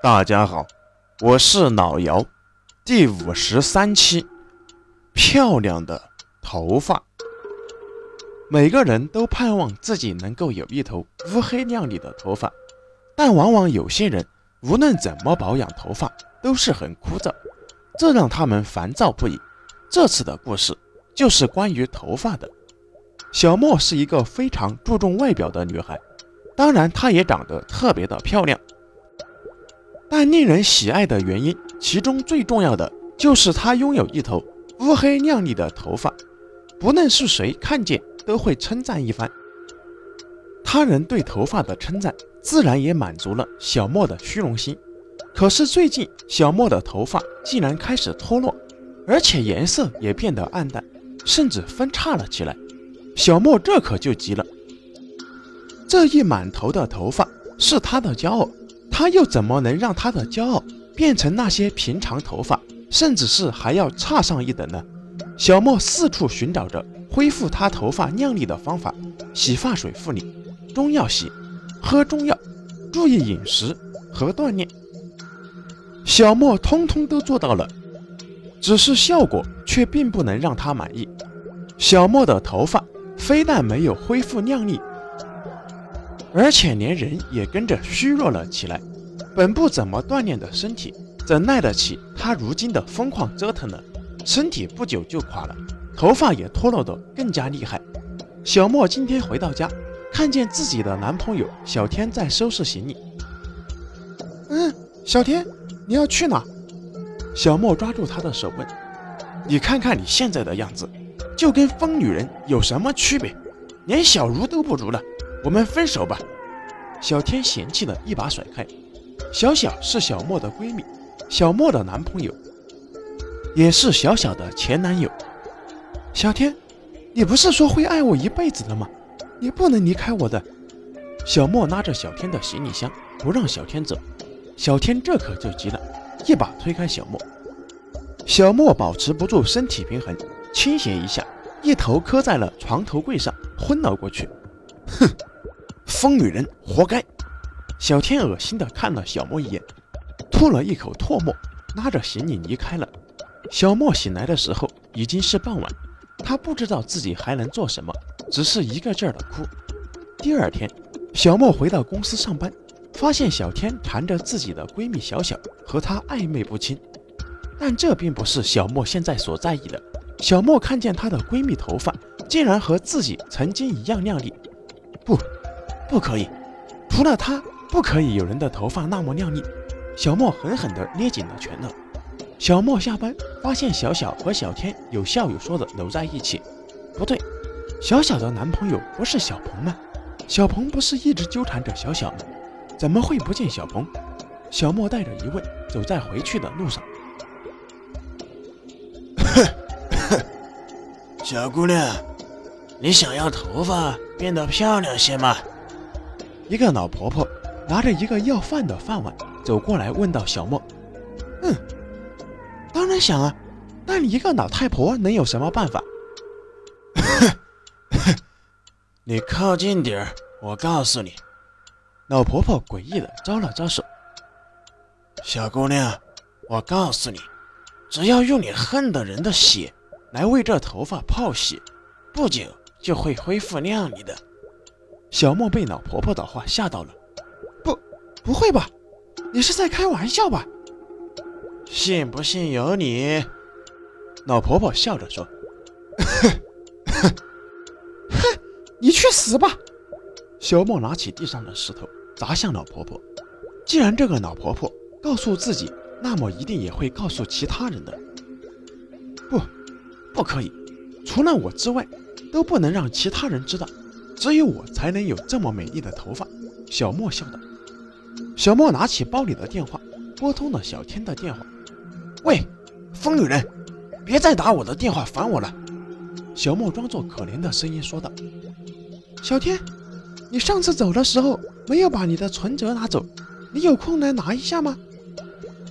大家好，我是老姚，第五十三期，漂亮的头发。每个人都盼望自己能够有一头乌黑亮丽的头发，但往往有些人无论怎么保养头发都是很枯燥，这让他们烦躁不已。这次的故事就是关于头发的。小莫是一个非常注重外表的女孩，当然她也长得特别的漂亮。但令人喜爱的原因，其中最重要的就是他拥有一头乌黑亮丽的头发，不论是谁看见都会称赞一番。他人对头发的称赞，自然也满足了小莫的虚荣心。可是最近，小莫的头发竟然开始脱落，而且颜色也变得暗淡，甚至分叉了起来。小莫这可就急了，这一满头的头发是他的骄傲。他又怎么能让他的骄傲变成那些平常头发，甚至是还要差上一等呢？小莫四处寻找着恢复他头发靓丽的方法：洗发水护理、中药洗、喝中药、注意饮食和锻炼。小莫通通都做到了，只是效果却并不能让他满意。小莫的头发非但没有恢复靓丽。而且连人也跟着虚弱了起来，本不怎么锻炼的身体，怎耐得起他如今的疯狂折腾呢？身体不久就垮了，头发也脱落得更加厉害。小莫今天回到家，看见自己的男朋友小天在收拾行李。嗯，小天，你要去哪？小莫抓住他的手问：“你看看你现在的样子，就跟疯女人有什么区别？连小茹都不如了。”我们分手吧，小天嫌弃的一把甩开。小小是小莫的闺蜜，小莫的男朋友，也是小小的前男友。小天，你不是说会爱我一辈子的吗？你不能离开我的。小莫拉着小天的行李箱，不让小天走。小天这可就急了，一把推开小莫。小莫保持不住身体平衡，倾斜一下，一头磕在了床头柜上，昏了过去。哼！疯女人活该！小天恶心地看了小莫一眼，吐了一口唾沫，拉着行李离开了。小莫醒来的时候已经是傍晚，他不知道自己还能做什么，只是一个劲儿的哭。第二天，小莫回到公司上班，发现小天缠着自己的闺蜜小小和她暧昧不清。但这并不是小莫现在所在意的。小莫看见她的闺蜜头发竟然和自己曾经一样靓丽，不。不可以，除了她，不可以有人的头发那么靓丽。小莫狠狠地捏紧了拳头。小莫下班发现小小和小天有笑有说的搂在一起。不对，小小的男朋友不是小鹏吗？小鹏不是一直纠缠着小小吗？怎么会不见小鹏？小莫带着疑问走在回去的路上。小姑娘，你想要头发变得漂亮些吗？一个老婆婆拿着一个要饭的饭碗走过来，问道：“小莫，嗯，当然想啊，但你一个老太婆能有什么办法？” 你靠近点儿，我告诉你。老婆婆诡异的招了招手。小姑娘，我告诉你，只要用你恨的人的血来为这头发泡洗，不久就会恢复靓丽的。小莫被老婆婆的话吓到了，不会吧？你是在开玩笑吧？信不信由你。老婆婆笑着说：“哼，哼，你去死吧！”小莫拿起地上的石头砸向老婆婆。既然这个老婆婆告诉自己，那么一定也会告诉其他人的。不，不可以，除了我之外，都不能让其他人知道。只有我才能有这么美丽的头发，小莫笑道。小莫拿起包里的电话，拨通了小天的电话。喂，疯女人，别再打我的电话烦我了。小莫装作可怜的声音说道。小天，你上次走的时候没有把你的存折拿走，你有空来拿一下吗？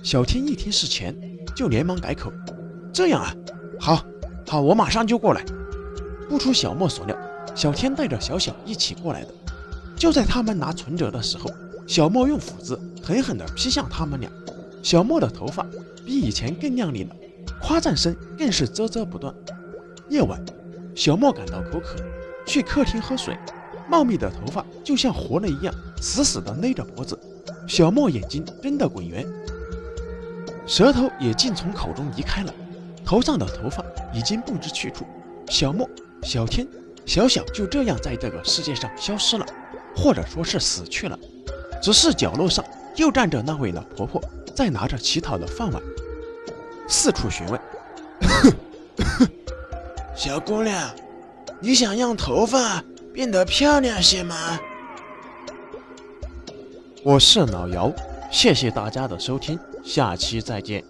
小天一听是钱，就连忙改口。这样啊，好，好，我马上就过来。不出小莫所料。小天带着小小一起过来的。就在他们拿存折的时候，小莫用斧子狠狠地劈向他们俩。小莫的头发比以前更亮丽了，夸赞声更是啧啧不断。夜晚，小莫感到口渴，去客厅喝水。茂密的头发就像活了一样，死死地勒着脖子。小莫眼睛睁得滚圆，舌头也竟从口中移开了，头上的头发已经不知去处。小莫、小天、小小就这样在这个世界上消失了，或者说是死去了。只是角落上又站着那位老婆婆，在拿着乞讨的饭碗，四处询问：“ 小姑娘，你想让头发变得漂亮些吗？”我是老姚，谢谢大家的收听，下期再见。